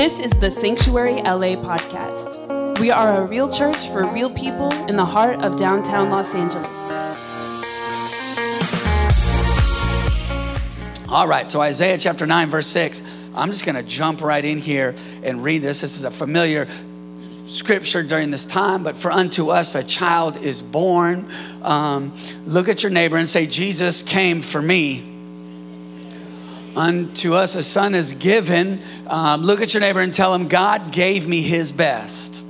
This is the Sanctuary LA podcast. We are a real church for real people in the heart of downtown Los Angeles. All right, so Isaiah chapter 9, verse 6. I'm just going to jump right in here and read this. This is a familiar scripture during this time, but for unto us a child is born. Um, look at your neighbor and say, Jesus came for me. Unto us a son is given. Um, look at your neighbor and tell him, God gave me his best.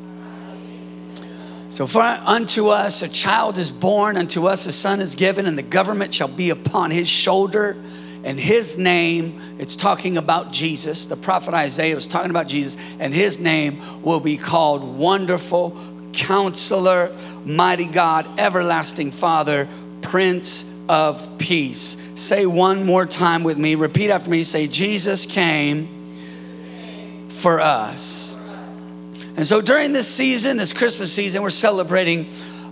So, for unto us a child is born, unto us a son is given, and the government shall be upon his shoulder and his name, it's talking about Jesus. The prophet Isaiah was talking about Jesus, and his name will be called Wonderful, Counselor, Mighty God, Everlasting Father, Prince of Peace. Say one more time with me. Repeat after me. Say, Jesus came for us. And so during this season, this Christmas season, we're celebrating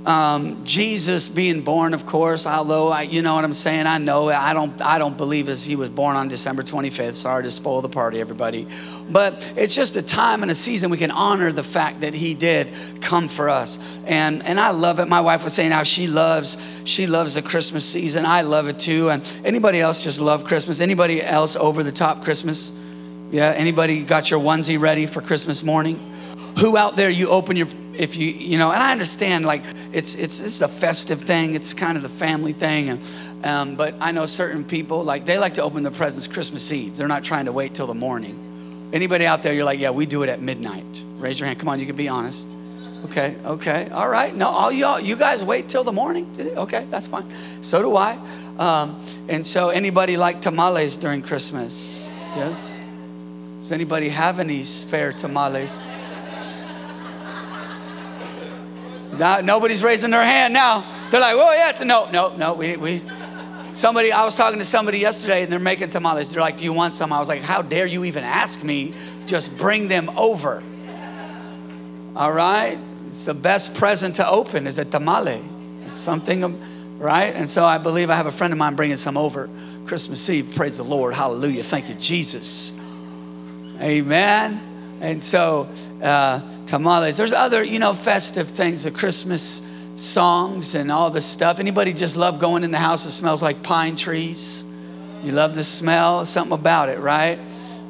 um, Jesus being born, of course, although I, you know what I'm saying. I know I don't. I don't believe as he was born on December 25th. Sorry to spoil the party, everybody. But it's just a time and a season we can honor the fact that he did come for us, and and I love it. My wife was saying how she loves she loves the Christmas season. I love it too. And anybody else just love Christmas? Anybody else over the top Christmas? Yeah. Anybody got your onesie ready for Christmas morning? Who out there you open your if you you know and i understand like it's it's this is a festive thing it's kind of the family thing and um, but i know certain people like they like to open the presents christmas eve. They're not trying to wait till the morning. Anybody out there you're like yeah we do it at midnight. Raise your hand. Come on you can be honest. Okay okay. All right. No all y'all you guys wait till the morning? Okay that's fine. So do i. Um, and so anybody like tamales during christmas? Yes? Does anybody have any spare tamales Now, nobody's raising their hand now. They're like, oh, yeah, it's a no, no, no, we, we. Somebody, I was talking to somebody yesterday and they're making tamales. They're like, do you want some? I was like, how dare you even ask me? Just bring them over. All right? It's the best present to open is a tamale. It's something, right? And so I believe I have a friend of mine bringing some over Christmas Eve. Praise the Lord. Hallelujah. Thank you, Jesus. Amen. And so, uh, tamales. There's other, you know, festive things, the Christmas songs and all this stuff. Anybody just love going in the house that smells like pine trees? You love the smell, something about it, right?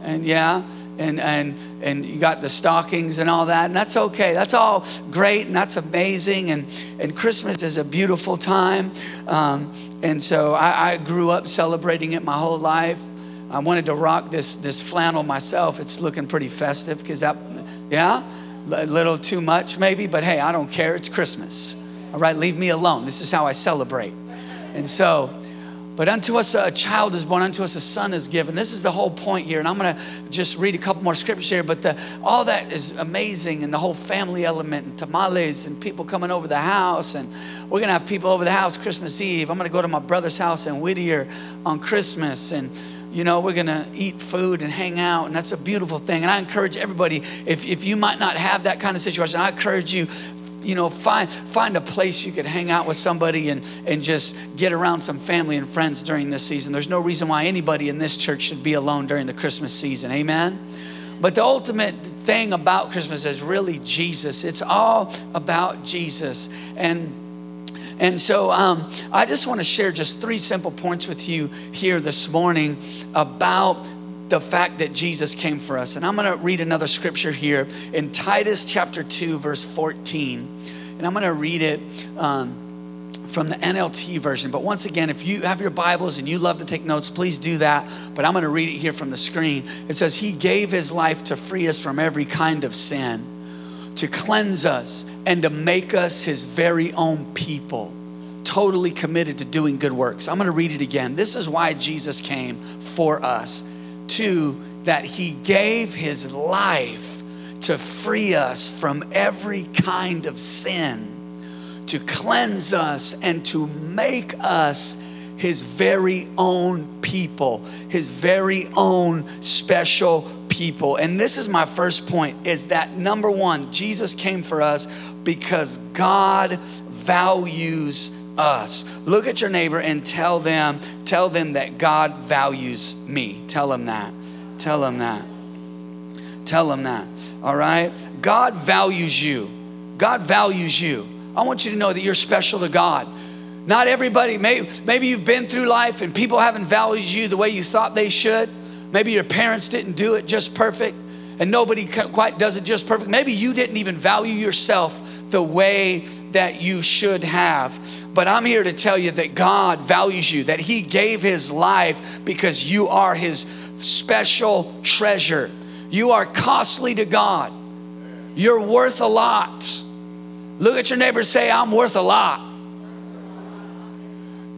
And yeah, and and and you got the stockings and all that, and that's okay. That's all great, and that's amazing. And and Christmas is a beautiful time. Um, and so I, I grew up celebrating it my whole life. I wanted to rock this this flannel myself. It's looking pretty festive because that, yeah, a little too much maybe, but hey, I don't care. It's Christmas. All right, leave me alone. This is how I celebrate. And so, but unto us a child is born, unto us a son is given. This is the whole point here. And I'm going to just read a couple more scriptures here. But the, all that is amazing, and the whole family element, and tamales, and people coming over the house. And we're going to have people over the house Christmas Eve. I'm going to go to my brother's house in Whittier on Christmas. And you know, we're going to eat food and hang out, and that's a beautiful thing. And I encourage everybody, if, if you might not have that kind of situation, I encourage you, you know, find, find a place you could hang out with somebody and, and just get around some family and friends during this season. There's no reason why anybody in this church should be alone during the Christmas season. Amen? But the ultimate thing about Christmas is really Jesus. It's all about Jesus. And and so um, I just want to share just three simple points with you here this morning about the fact that Jesus came for us. And I'm going to read another scripture here in Titus chapter 2, verse 14. And I'm going to read it. Um, from the NLT version. But once again, if you have your Bibles and you love to take notes, please do that. But I'm going to read it here from the screen. It says, He gave His life to free us from every kind of sin to cleanse us and to make us his very own people, totally committed to doing good works. I'm going to read it again. This is why Jesus came for us, to that he gave his life to free us from every kind of sin, to cleanse us and to make us his very own people, his very own special people. And this is my first point is that number 1, Jesus came for us because God values us. Look at your neighbor and tell them tell them that God values me. Tell them that. Tell them that. Tell them that. All right? God values you. God values you. I want you to know that you're special to God. Not everybody, maybe, maybe you've been through life and people haven't valued you the way you thought they should. Maybe your parents didn't do it just perfect and nobody quite does it just perfect. Maybe you didn't even value yourself the way that you should have. But I'm here to tell you that God values you, that He gave His life because you are His special treasure. You are costly to God. You're worth a lot. Look at your neighbor say, I'm worth a lot.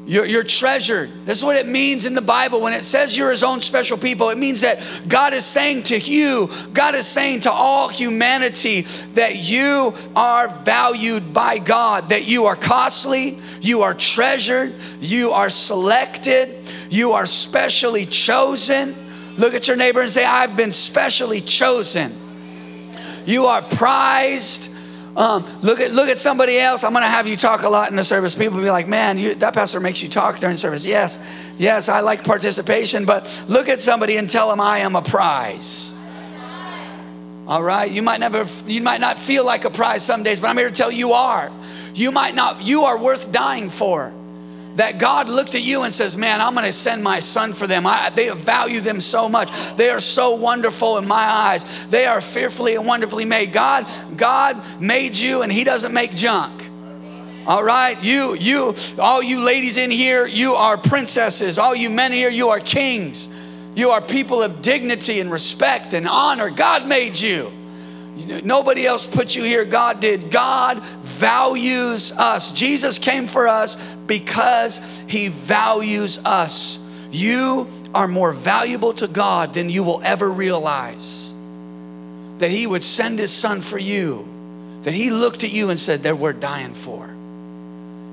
You're, you're, treasured. This is what it means in the Bible. When it says you're his own special people, it means that God is saying to you, God is saying to all humanity that you are valued by God, that you are costly, you are treasured, you are selected, you are specially chosen. Look at your neighbor and say, I've been specially chosen. You are prized. Um, look at look at somebody else. I'm going to have you talk a lot in the service. People be like, "Man, you, that pastor makes you talk during service." Yes, yes, I like participation, but look at somebody and tell them I am a prize. All right, you might never, you might not feel like a prize some days, but I'm here to tell you, you are. You might not. You are worth dying for that God looked at you and says, Man, I'm going to send my son for them. I, they value them so much. They are so wonderful in my eyes. They are fearfully and wonderfully made. God, God made you and He doesn't make junk. All right, you, you, all you ladies in here, you are princesses. All you men here, you are kings. You are people of dignity and respect and honor. God made you. Nobody else put you here. God did. God values us. Jesus came for us because he values us. You are more valuable to God than you will ever realize. That he would send his son for you. That he looked at you and said, They're dying for.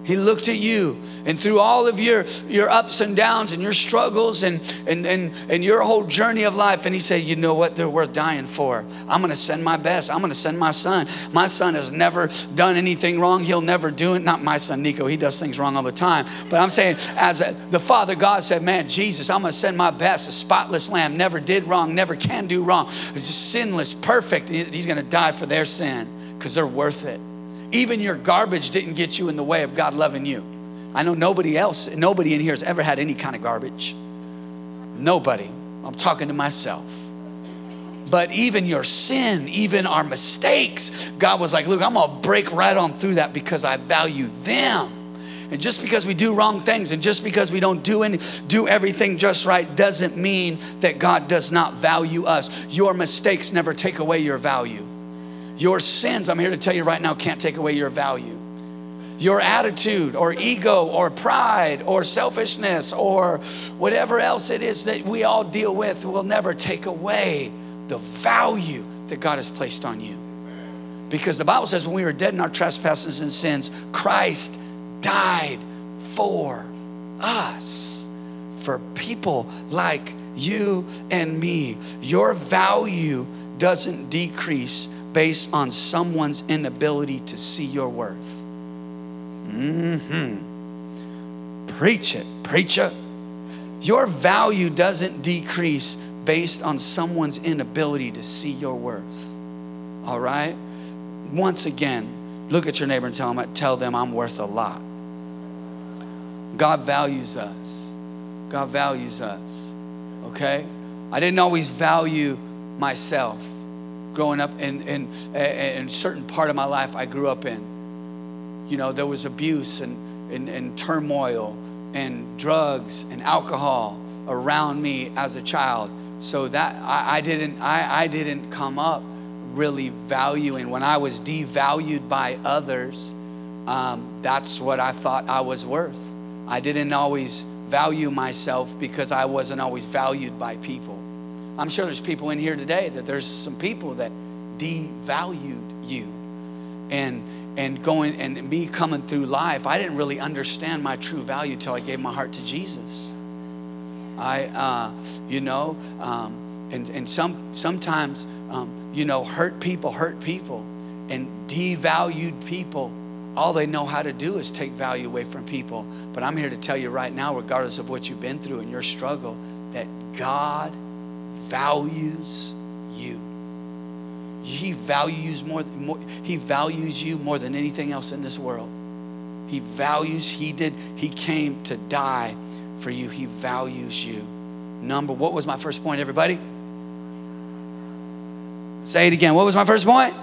He looked at you and through all of your, your ups and downs and your struggles and, and, and, and your whole journey of life, and he said, You know what? They're worth dying for. I'm going to send my best. I'm going to send my son. My son has never done anything wrong. He'll never do it. Not my son, Nico. He does things wrong all the time. But I'm saying, as a, the Father God said, Man, Jesus, I'm going to send my best. A spotless lamb, never did wrong, never can do wrong. It's just sinless, perfect. He's going to die for their sin because they're worth it. Even your garbage didn't get you in the way of God loving you. I know nobody else, nobody in here has ever had any kind of garbage. Nobody. I'm talking to myself. But even your sin, even our mistakes, God was like, Look, I'm gonna break right on through that because I value them. And just because we do wrong things and just because we don't do any, do everything just right doesn't mean that God does not value us. Your mistakes never take away your value. Your sins, I'm here to tell you right now, can't take away your value. Your attitude or ego or pride or selfishness or whatever else it is that we all deal with will never take away the value that God has placed on you. Because the Bible says when we were dead in our trespasses and sins, Christ died for us, for people like you and me. Your value doesn't decrease based on someone's inability to see your worth. Mm-hmm. Preach it, preacher. Your value doesn't decrease based on someone's inability to see your worth. All right? Once again, look at your neighbor and tell them, tell them I'm worth a lot. God values us. God values us. Okay? I didn't always value myself growing up in, in, in a certain part of my life I grew up in. You know, there was abuse and, and, and turmoil and drugs and alcohol around me as a child. So that I, I didn't I, I didn't come up really valuing when I was devalued by others. Um, that's what I thought I was worth. I didn't always value myself because I wasn't always valued by people. I'm sure there's people in here today that there's some people that devalued you. And and going and me coming through life, I didn't really understand my true value till I gave my heart to Jesus. I, uh, you know, um, and and some sometimes, um, you know, hurt people hurt people, and devalued people. All they know how to do is take value away from people. But I'm here to tell you right now, regardless of what you've been through and your struggle, that God values you. he values more, more he values you more than anything else in this world. He values, he did, he came to die for you. He values you. Number, what was my first point, everybody? Say it again. What was my first point?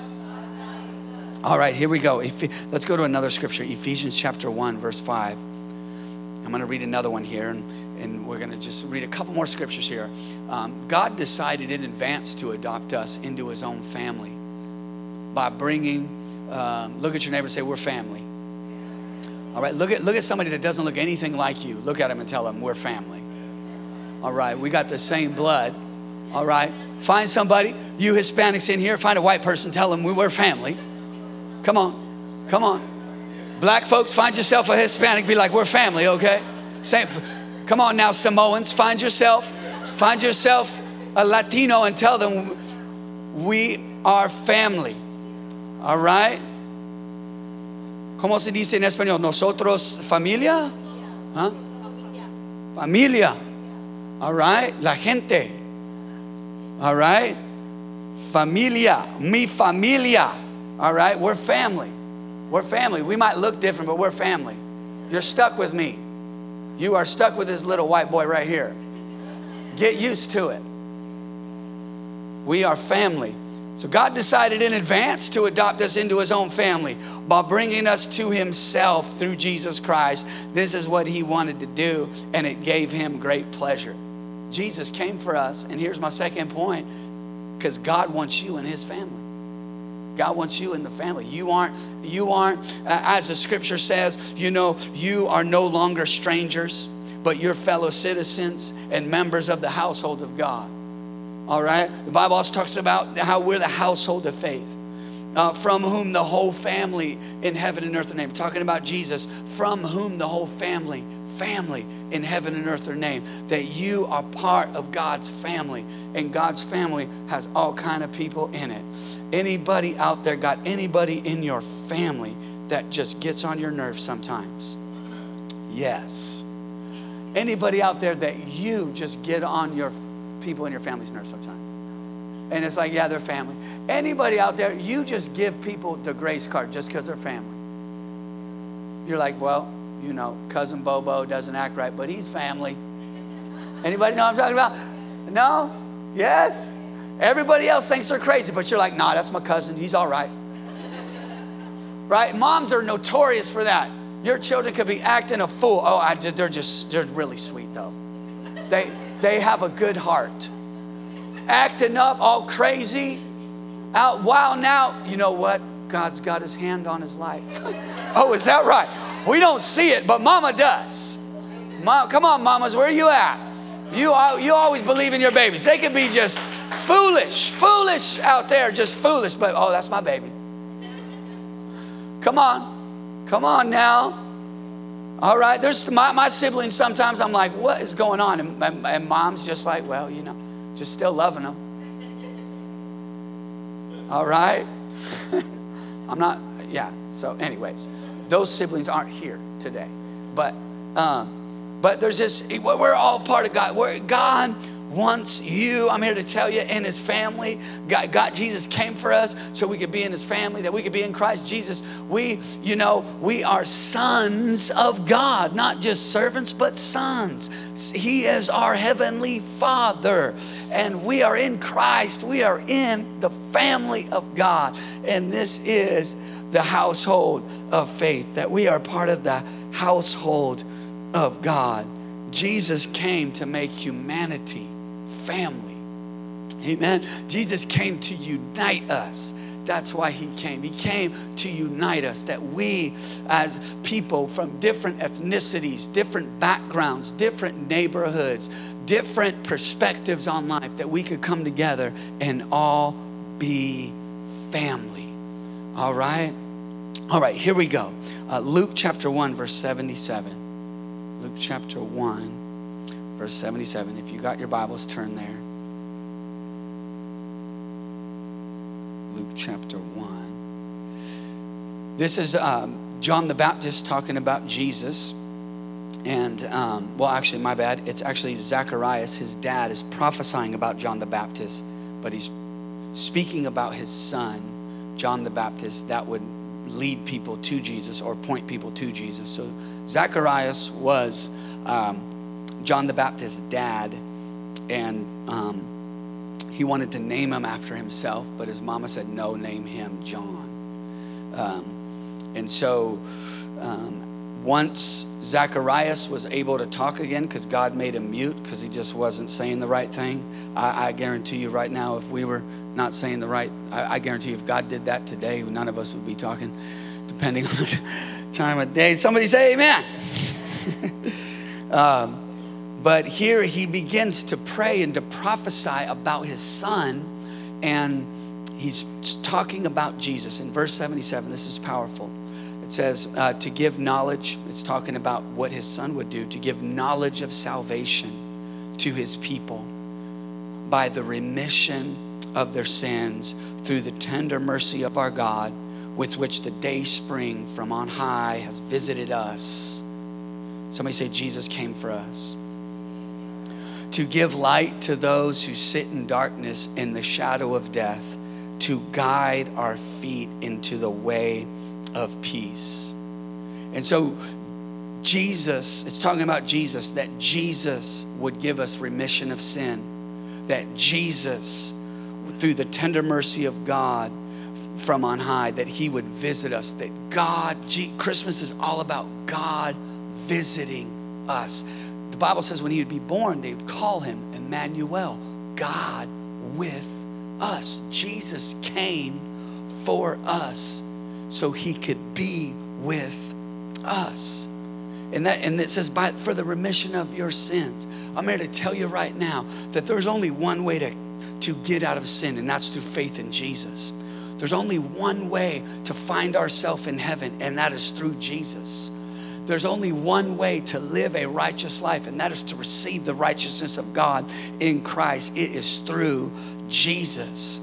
All right, here we go. Let's go to another scripture, Ephesians chapter 1, verse 5. I'm going to read another one here, and, and we're going to just read a couple more scriptures here. Um, God decided in advance to adopt us into his own family by bringing, um, look at your neighbor and say, We're family. All right, look at, look at somebody that doesn't look anything like you. Look at him and tell him, We're family. All right, we got the same blood. All right, find somebody, you Hispanics in here, find a white person, tell them we're family. Come on. Come on. Black folks, find yourself a Hispanic, be like, we're family, okay? Same. Come on now, Samoans, find yourself, find yourself a Latino and tell them we are family. All right? ¿Cómo se dice en español? Nosotros familia? Huh? Familia. All right? La gente. All right? Familia. Mi familia. All right? We're family. We're family. We might look different, but we're family. You're stuck with me. You are stuck with this little white boy right here. Get used to it. We are family. So God decided in advance to adopt us into his own family by bringing us to himself through Jesus Christ. This is what he wanted to do, and it gave him great pleasure. Jesus came for us, and here's my second point because God wants you in his family. God wants you in the family. You aren't, you aren't, uh, as the scripture says, you know, you are no longer strangers, but you're fellow citizens and members of the household of God. All right? The Bible also talks about how we're the household of faith. Uh, from whom the whole family in heaven and earth are named. Talking about Jesus, from whom the whole family, family in heaven and earth are named. That you are part of God's family, and God's family has all kind of people in it. Anybody out there got anybody in your family that just gets on your nerves sometimes? Yes. Anybody out there that you just get on your people in your family's nerves sometimes? And it's like, yeah, they're family. Anybody out there, you just give people the grace card just because they're family. You're like, well, you know, cousin Bobo doesn't act right, but he's family. Anybody know what I'm talking about? No? Yes? Everybody else thinks they're crazy, but you're like, nah, that's my cousin. He's all right. Right? Moms are notorious for that. Your children could be acting a fool. Oh, I they're just, they're really sweet though. They, they have a good heart. Acting up all crazy, out wild now. You know what? God's got his hand on his life. oh, is that right? We don't see it, but mama does. Mom, come on, mamas, where are you at? You, you always believe in your babies. They can be just foolish, foolish out there, just foolish, but oh, that's my baby. Come on, come on now. All right, there's my, my siblings. Sometimes I'm like, what is going on? And, and, and mom's just like, well, you know, just still loving them. All right, I'm not, yeah. So, anyways, those siblings aren't here today, but um, but there's this. We're all part of God. We're, God wants you, I'm here to tell you, in his family. God, God, Jesus came for us so we could be in his family, that we could be in Christ Jesus. We, you know, we are sons of God, not just servants, but sons. He is our heavenly Father, and we are in Christ. We are in the family of God, and this is the household of faith, that we are part of the household of God. Jesus came to make humanity family. Amen. Jesus came to unite us. That's why he came. He came to unite us, that we, as people from different ethnicities, different backgrounds, different neighborhoods, different perspectives on life, that we could come together and all be family. All right? All right, here we go. Uh, Luke chapter 1, verse 77. Luke chapter 1 verse 77. If you got your Bibles, turn there. Luke chapter 1. This is um, John the Baptist talking about Jesus. And, um, well, actually, my bad. It's actually Zacharias, his dad, is prophesying about John the Baptist, but he's speaking about his son, John the Baptist, that would lead people to Jesus or point people to Jesus. So Zacharias was um, John the Baptist's dad, and um, he wanted to name him after himself, but his mama said, no, name him John. Um, and so um, once Zacharias was able to talk again because God made him mute because he just wasn't saying the right thing. I, I, guarantee you right now, if we were not saying the right, I, I, guarantee you if God did that today, none of us would be talking, depending on the time of day. Somebody say amen. um, but here he begins to pray and to prophesy about his son, and he's talking about Jesus. In verse 77, this is powerful. It says uh, to give knowledge, it's talking about what his son would do, to give knowledge of salvation to his people by the remission of their sins through the tender mercy of our God, with which the day spring from on high has visited us. Somebody say, Jesus came for us. To give light to those who sit in darkness in the shadow of death, to guide our feet into the way of peace. And so, Jesus, it's talking about Jesus, that Jesus would give us remission of sin, that Jesus, through the tender mercy of God from on high, that He would visit us, that God, Christmas is all about God visiting us. The Bible says when He would be born, they would call Him Emmanuel, God with us. Jesus came for us so he could be with us. And that and it says by for the remission of your sins. I'm here to tell you right now that there's only one way to, to get out of sin, and that's through faith in Jesus. There's only one way to find ourselves in heaven, and that is through Jesus. There's only one way to live a righteous life, and that is to receive the righteousness of God in Christ. It is through Jesus.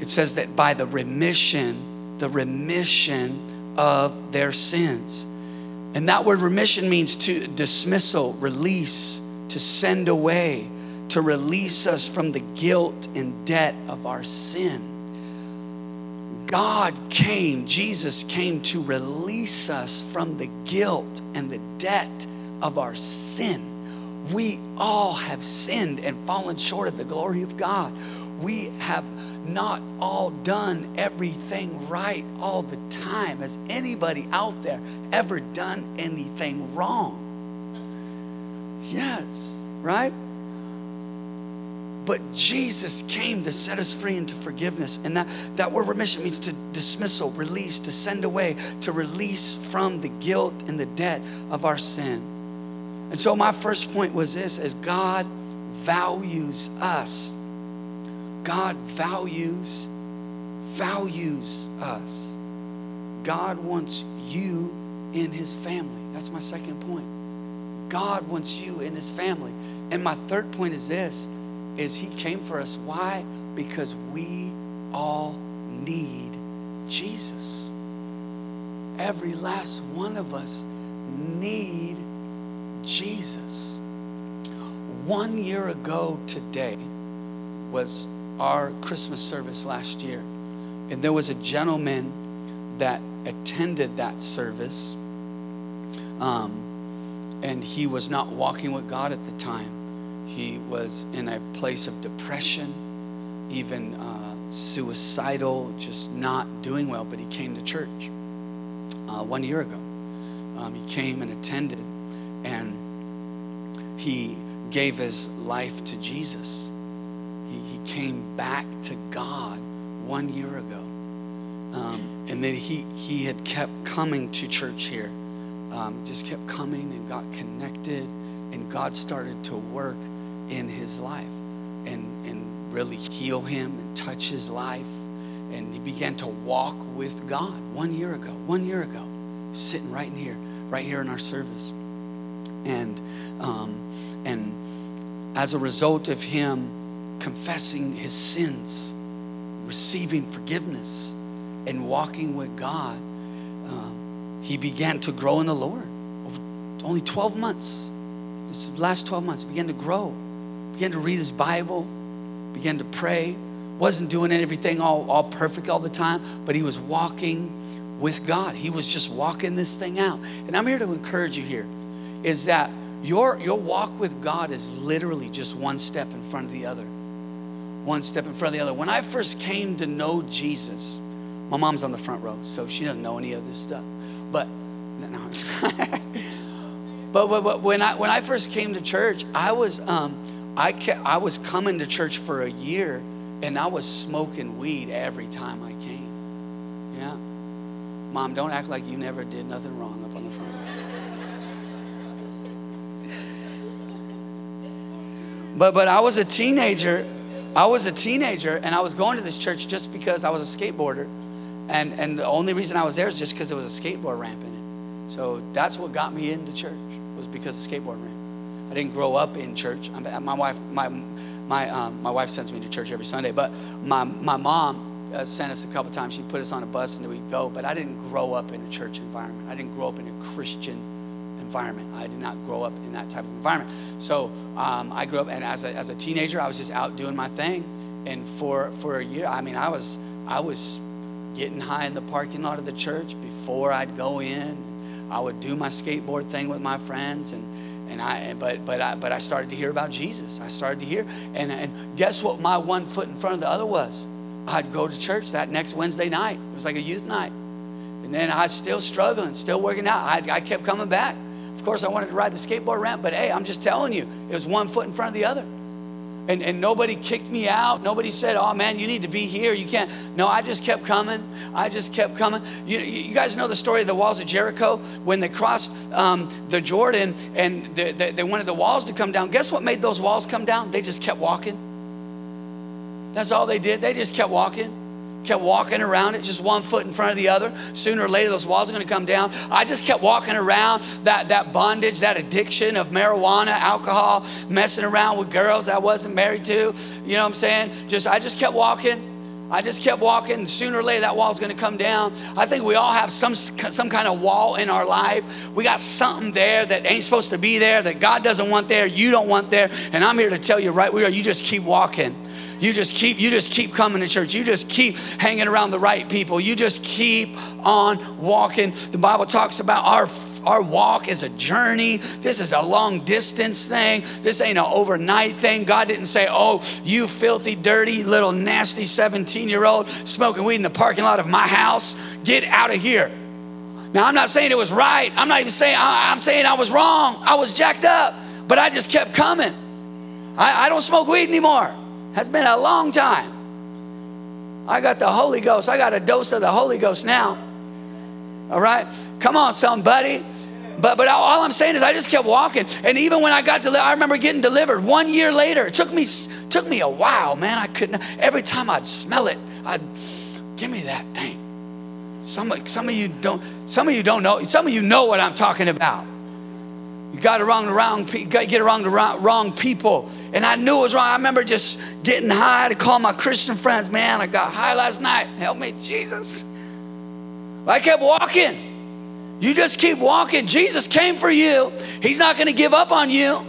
It says that by the remission the remission of their sins. And that word remission means to dismissal, release, to send away, to release us from the guilt and debt of our sin. God came, Jesus came to release us from the guilt and the debt of our sin. We all have sinned and fallen short of the glory of God. We have not all done everything right all the time. Has anybody out there ever done anything wrong? Yes, right? But Jesus came to set us free into forgiveness. And that, that word remission means to dismissal, release, to send away, to release from the guilt and the debt of our sin. And so my first point was this as God values us God values values us. God wants you in his family. That's my second point. God wants you in his family. And my third point is this is he came for us. Why? Because we all need Jesus. Every last one of us need Jesus. One year ago today was our Christmas service last year. And there was a gentleman that attended that service. Um, and he was not walking with God at the time. He was in a place of depression, even uh, suicidal, just not doing well. But he came to church uh, one year ago. Um, he came and attended, and he gave his life to Jesus came back to God one year ago. Um, and then he, he had kept coming to church here, um, just kept coming and got connected, and God started to work in his life and, and really heal him and touch his life. And he began to walk with God one year ago, one year ago, sitting right in here, right here in our service. And, um, and as a result of him confessing his sins, receiving forgiveness, and walking with God, um, he began to grow in the Lord. Over only 12 months, this last 12 months, began to grow, began to read his Bible, began to pray, wasn't doing everything all, all perfect all the time, but he was walking with God. He was just walking this thing out. And I'm here to encourage you here is that your, your walk with God is literally just one step in front of the other. One step in front of the other. When I first came to know Jesus, my mom's on the front row, so she doesn't know any of this stuff. But, no, but, but, but when I when I first came to church, I was um, I kept, I was coming to church for a year, and I was smoking weed every time I came. Yeah, mom, don't act like you never did nothing wrong up on the front. Row. But but I was a teenager. I was a teenager and I was going to this church just because I was a skateboarder. And and the only reason I was there is just because there was a skateboard ramp in it. So that's what got me into church was because of the skateboard ramp. I didn't grow up in church. I'm, my wife my my um, my wife sends me to church every Sunday, but my my mom uh, sent us a couple times. She put us on a bus and we'd go. But I didn't grow up in a church environment. I didn't grow up in a Christian environment. I did not grow up in that type of environment. So um, I grew up, and as a, as a teenager, I was just out doing my thing. And for for a year, I mean, I was I was getting high in the parking lot of the church before I'd go in. I would do my skateboard thing with my friends, and and I but but I but I started to hear about Jesus. I started to hear, and and guess what? My one foot in front of the other was. I'd go to church that next Wednesday night. It was like a youth night. And then I was still struggling, still working out. I, I kept coming back. Of course, I wanted to ride the skateboard ramp, but hey, I'm just telling you, it was one foot in front of the other. And, and nobody kicked me out. Nobody said, oh man, you need to be here. You can't. No, I just kept coming. I just kept coming. You, you guys know the story of the walls of Jericho? When they crossed um, the Jordan and they, they, they wanted the walls to come down. Guess what made those walls come down? They just kept walking. That's all they did. They just kept walking kept walking around it just one foot in front of the other. Sooner or later those walls are going to come down. I just kept walking around that, that bondage that addiction of marijuana alcohol messing around with girls i wasn't married to. You know what i'm saying? Just i just kept walking I just kept walking. Sooner or later, that wall's going to come down. I think we all have some some kind of wall in our life. We got something there that ain't supposed to be there, that God doesn't want there, you don't want there. And I'm here to tell you right where you just keep walking. You just keep you just keep coming to church. You just keep hanging around the right people. You just keep on walking. The Bible talks about our our walk is a journey. This is a long distance thing. This ain't an overnight thing. God didn't say, Oh, you filthy, dirty, little, nasty 17 year old smoking weed in the parking lot of my house. Get out of here. Now, I'm not saying it was right. I'm not even saying, I'm saying I was wrong. I was jacked up, but I just kept coming. I, I don't smoke weed anymore has been a long time. I got the Holy Ghost. I got a dose of the Holy Ghost now. All right? Come on, somebody. But, but all I'm saying is I just kept walking. And even when I got delivered, I remember getting delivered one year later. It took me, took me a while, man. I couldn't, every time I'd smell it, I'd, give me that thing. Some, some of you don't, some of you don't know, some of you know what I'm talking about. You got it wrong, the wrong, get around the wrong, wrong people. And I knew it was wrong. I remember just getting high to call my Christian friends, man, I got high last night. Help me, Jesus. I kept walking. You just keep walking. Jesus came for you. He's not going to give up on you.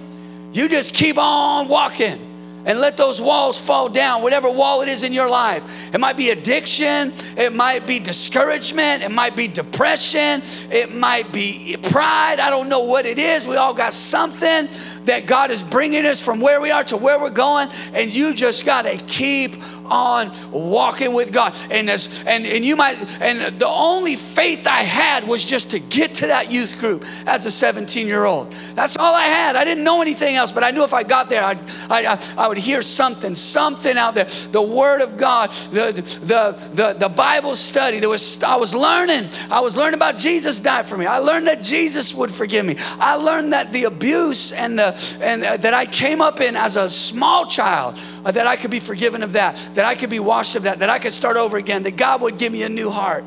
You just keep on walking and let those walls fall down, whatever wall it is in your life. It might be addiction, it might be discouragement, it might be depression, it might be pride. I don't know what it is. We all got something that God is bringing us from where we are to where we're going, and you just got to keep on walking with God. And as and, and you might and the only faith I had was just to get to that youth group as a 17 year old. That's all I had. I didn't know anything else, but I knew if I got there, I'd, I, I would hear something, something out there. The Word of God, the the the, the Bible study. There was I was learning. I was learning about Jesus died for me. I learned that Jesus would forgive me. I learned that the abuse and the and uh, that I came up in as a small child uh, that I could be forgiven of that, that I could be washed of that, that I could start over again, that God would give me a new heart.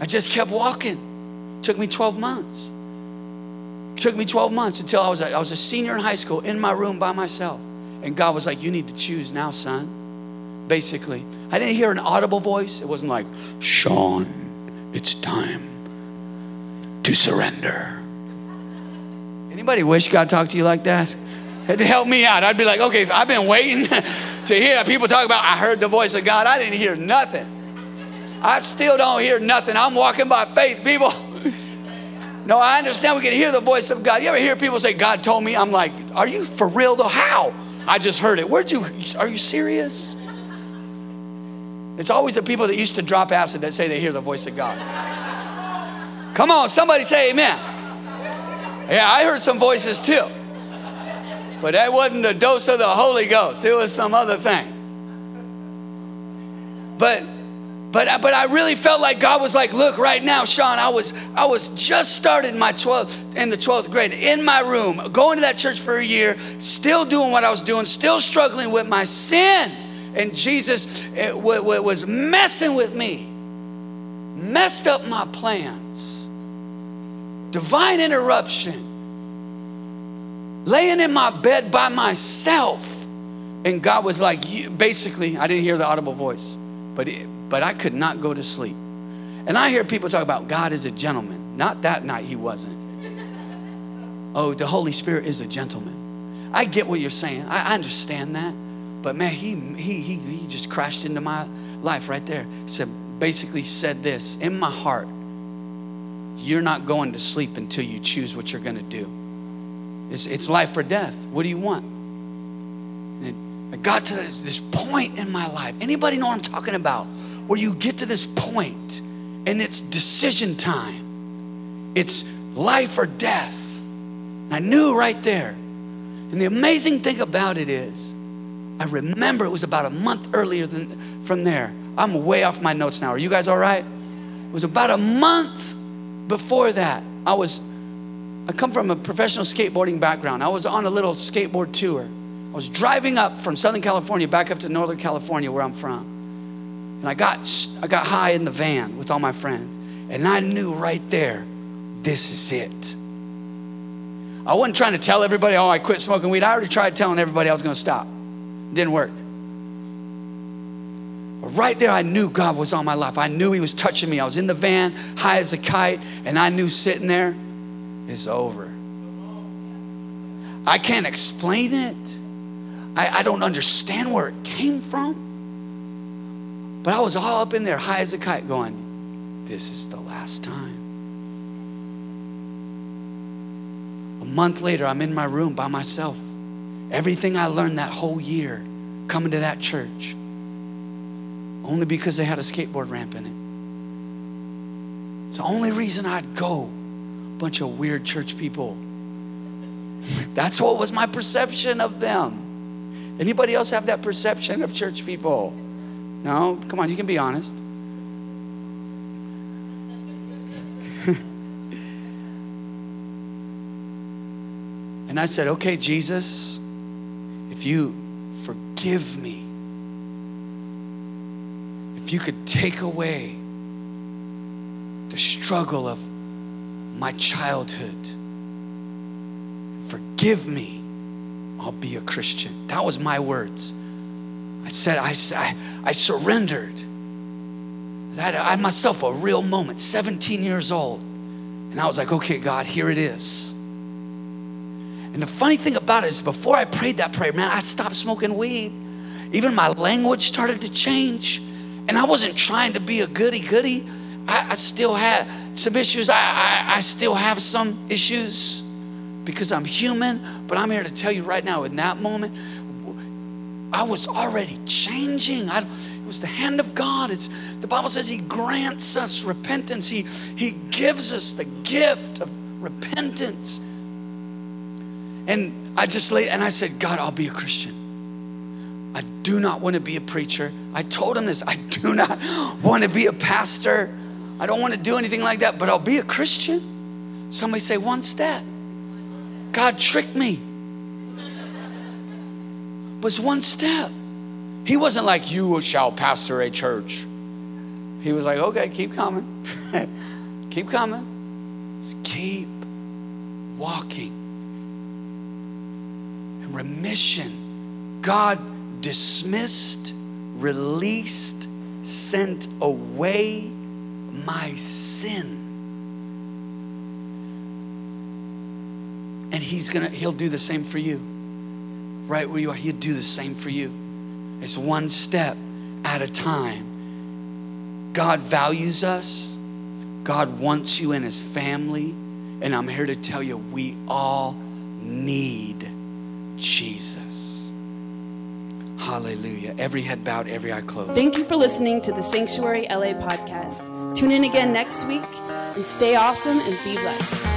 I just kept walking. It took me 12 months. It took me 12 months until I was, a, I was a senior in high school in my room by myself. And God was like, You need to choose now, son. Basically, I didn't hear an audible voice. It wasn't like, Sean, it's time to surrender. Anybody wish God talked to you like that? to help me out. I'd be like, okay, I've been waiting to hear people talk about, I heard the voice of God. I didn't hear nothing. I still don't hear nothing. I'm walking by faith, people. No, I understand we can hear the voice of God. You ever hear people say, God told me? I'm like, are you for real though? How? I just heard it. Where'd you, are you serious? It's always the people that used to drop acid that say they hear the voice of God. Come on, somebody say amen. Yeah, I heard some voices too. But that wasn't the dose of the Holy Ghost, it was some other thing. But but, but I really felt like God was like, look, right now, Sean, I was I was just started my 12th in the 12th grade in my room, going to that church for a year, still doing what I was doing, still struggling with my sin. And Jesus eh, was messing with me, messed up my plans. Divine interruption. Laying in my bed by myself. And God was like, basically, I didn't hear the audible voice, but it, but I could not go to sleep. And I hear people talk about God is a gentleman. Not that night, he wasn't. Oh, the Holy Spirit is a gentleman. I get what you're saying. I, understand that. But man, he, he, he, he just crashed into my life right there. He Said, basically said this in my heart, you're not going to sleep until you choose what you're going to do. It's, it's life or death. What do you want? And I got to this point in my life. Anybody know what I'm talking about? where you get to this point and it's decision time. It's life or death. And I knew right there. And the amazing thing about it is, I remember it was about a month earlier than from there. I'm way off my notes now. Are you guys all right? It was about a month before that. I was I come from a professional skateboarding background. I was on a little skateboard tour. I was driving up from Southern California back up to Northern California where I'm from. And I got, I got high in the van with all my friends. And I knew right there, this is it. I wasn't trying to tell everybody, oh, I quit smoking weed. I already tried telling everybody I was going to stop. It didn't work. But right there, I knew God was on my life. I knew He was touching me. I was in the van, high as a kite, and I knew sitting there, it's over. I can't explain it. I, I don't understand where it came from. But I was all up in there, high as a kite, going, This is the last time. A month later, I'm in my room by myself. Everything I learned that whole year coming to that church, only because they had a skateboard ramp in it. It's the only reason I'd go. Bunch of weird church people. That's what was my perception of them. Anybody else have that perception of church people? No, come on, you can be honest. and I said, Okay, Jesus, if you forgive me, if you could take away the struggle of my childhood, forgive me, I'll be a Christian. That was my words. I said, I, I, I surrendered. I had I myself a real moment, 17 years old. And I was like, okay, God, here it is. And the funny thing about it is, before I prayed that prayer, man, I stopped smoking weed. Even my language started to change. And I wasn't trying to be a goody goody. I, I still had some issues. I, I, I still have some issues because I'm human. But I'm here to tell you right now, in that moment, I was already changing. I, it was the hand of God. It's, the Bible says He grants us repentance, He, he gives us the gift of repentance. And I just laid and I said, God, I'll be a Christian. I do not want to be a preacher. I told him this. I do not want to be a pastor. I don't want to do anything like that, but I'll be a Christian. Somebody say, one step. God tricked me was one step. He wasn't like, You shall pastor a church. He was like, Okay, keep coming. keep coming. Just keep walking. And remission. God dismissed, released, sent away my sin. And he's gonna, he'll do the same for you right where you are. He'll do the same for you. It's one step at a time. God values us. God wants you in his family. And I'm here to tell you, we all need Jesus. Hallelujah. Every head bowed, every eye closed. Thank you for listening to the Sanctuary LA podcast. Tune in again next week and stay awesome and be blessed.